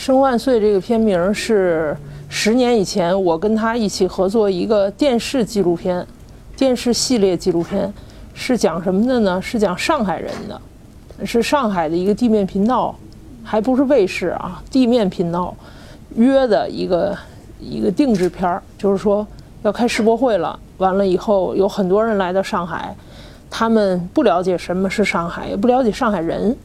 生万岁》这个片名是十年以前我跟他一起合作一个电视纪录片，电视系列纪录片，是讲什么的呢？是讲上海人的，是上海的一个地面频道，还不是卫视啊，地面频道约的一个一个定制片儿，就是说要开世博会了，完了以后有很多人来到上海，他们不了解什么是上海，也不了解上海人，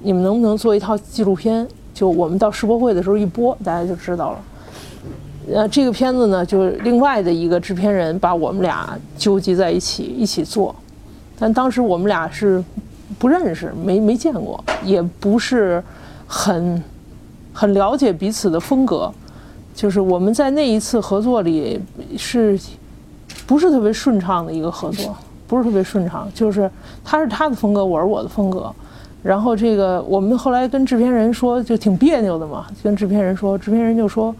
你们能不能做一套纪录片？就我们到世博会的时候一播，大家就知道了。呃，这个片子呢，就是另外的一个制片人把我们俩纠集在一起一起做，但当时我们俩是不认识，没没见过，也不是很很了解彼此的风格。就是我们在那一次合作里是不是特别顺畅的一个合作，不是特别顺畅。就是他是他的风格，我是我的风格。然后这个我们后来跟制片人说，就挺别扭的嘛。跟制片人说，制片人就说：“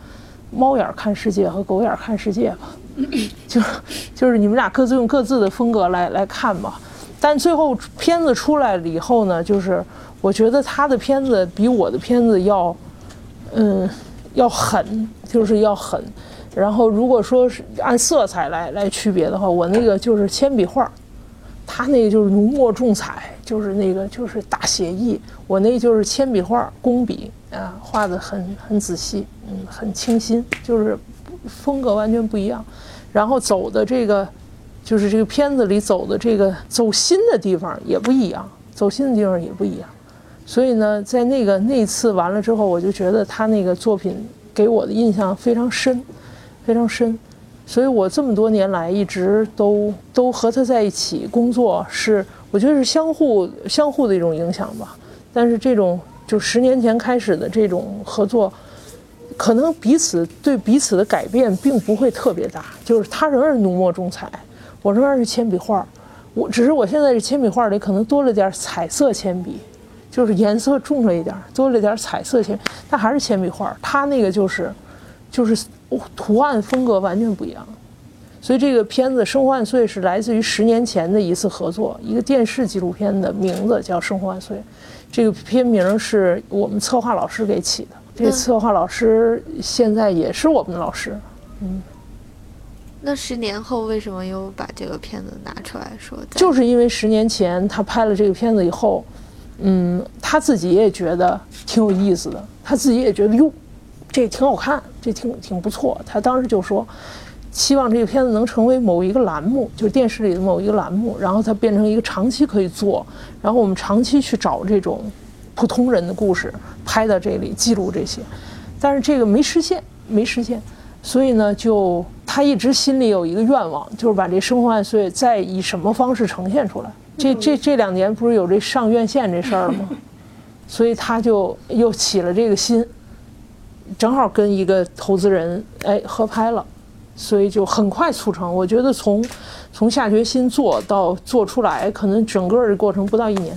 猫眼看世界和狗眼看世界吧，就就是你们俩各自用各自的风格来来看吧。”但最后片子出来了以后呢，就是我觉得他的片子比我的片子要，嗯，要狠，就是要狠。然后如果说是按色彩来来区别的话，我那个就是铅笔画。他那个就是浓墨重彩，就是那个就是大写意。我那就是铅笔画，工笔啊，画的很很仔细，嗯，很清新，就是风格完全不一样。然后走的这个，就是这个片子里走的这个走心的地方也不一样，走心的地方也不一样。所以呢，在那个那次完了之后，我就觉得他那个作品给我的印象非常深，非常深。所以我这么多年来一直都都和他在一起工作，是我觉得是相互相互的一种影响吧。但是这种就十年前开始的这种合作，可能彼此对彼此的改变并不会特别大。就是他仍然浓墨重彩，我仍然是铅笔画，我只是我现在这铅笔画里可能多了点彩色铅笔，就是颜色重了一点，多了点彩色铅，但还是铅笔画。他那个就是就是。图案风格完全不一样，所以这个片子《生活万岁》是来自于十年前的一次合作，一个电视纪录片的名字叫《生活万岁》，这个片名是我们策划老师给起的。这个策划老师现在也是我们的老师。嗯，那十年后为什么又把这个片子拿出来说？就是因为十年前他拍了这个片子以后，嗯，他自己也觉得挺有意思的，他自己也觉得哟。这挺好看，这挺挺不错。他当时就说，希望这个片子能成为某一个栏目，就是电视里的某一个栏目，然后它变成一个长期可以做，然后我们长期去找这种普通人的故事，拍到这里记录这些。但是这个没实现，没实现。所以呢，就他一直心里有一个愿望，就是把这《生活万岁》再以什么方式呈现出来。这这这两年不是有这上院线这事儿吗？所以他就又起了这个心。正好跟一个投资人哎合拍了，所以就很快促成。我觉得从从下决心做到做出来，可能整个的过程不到一年。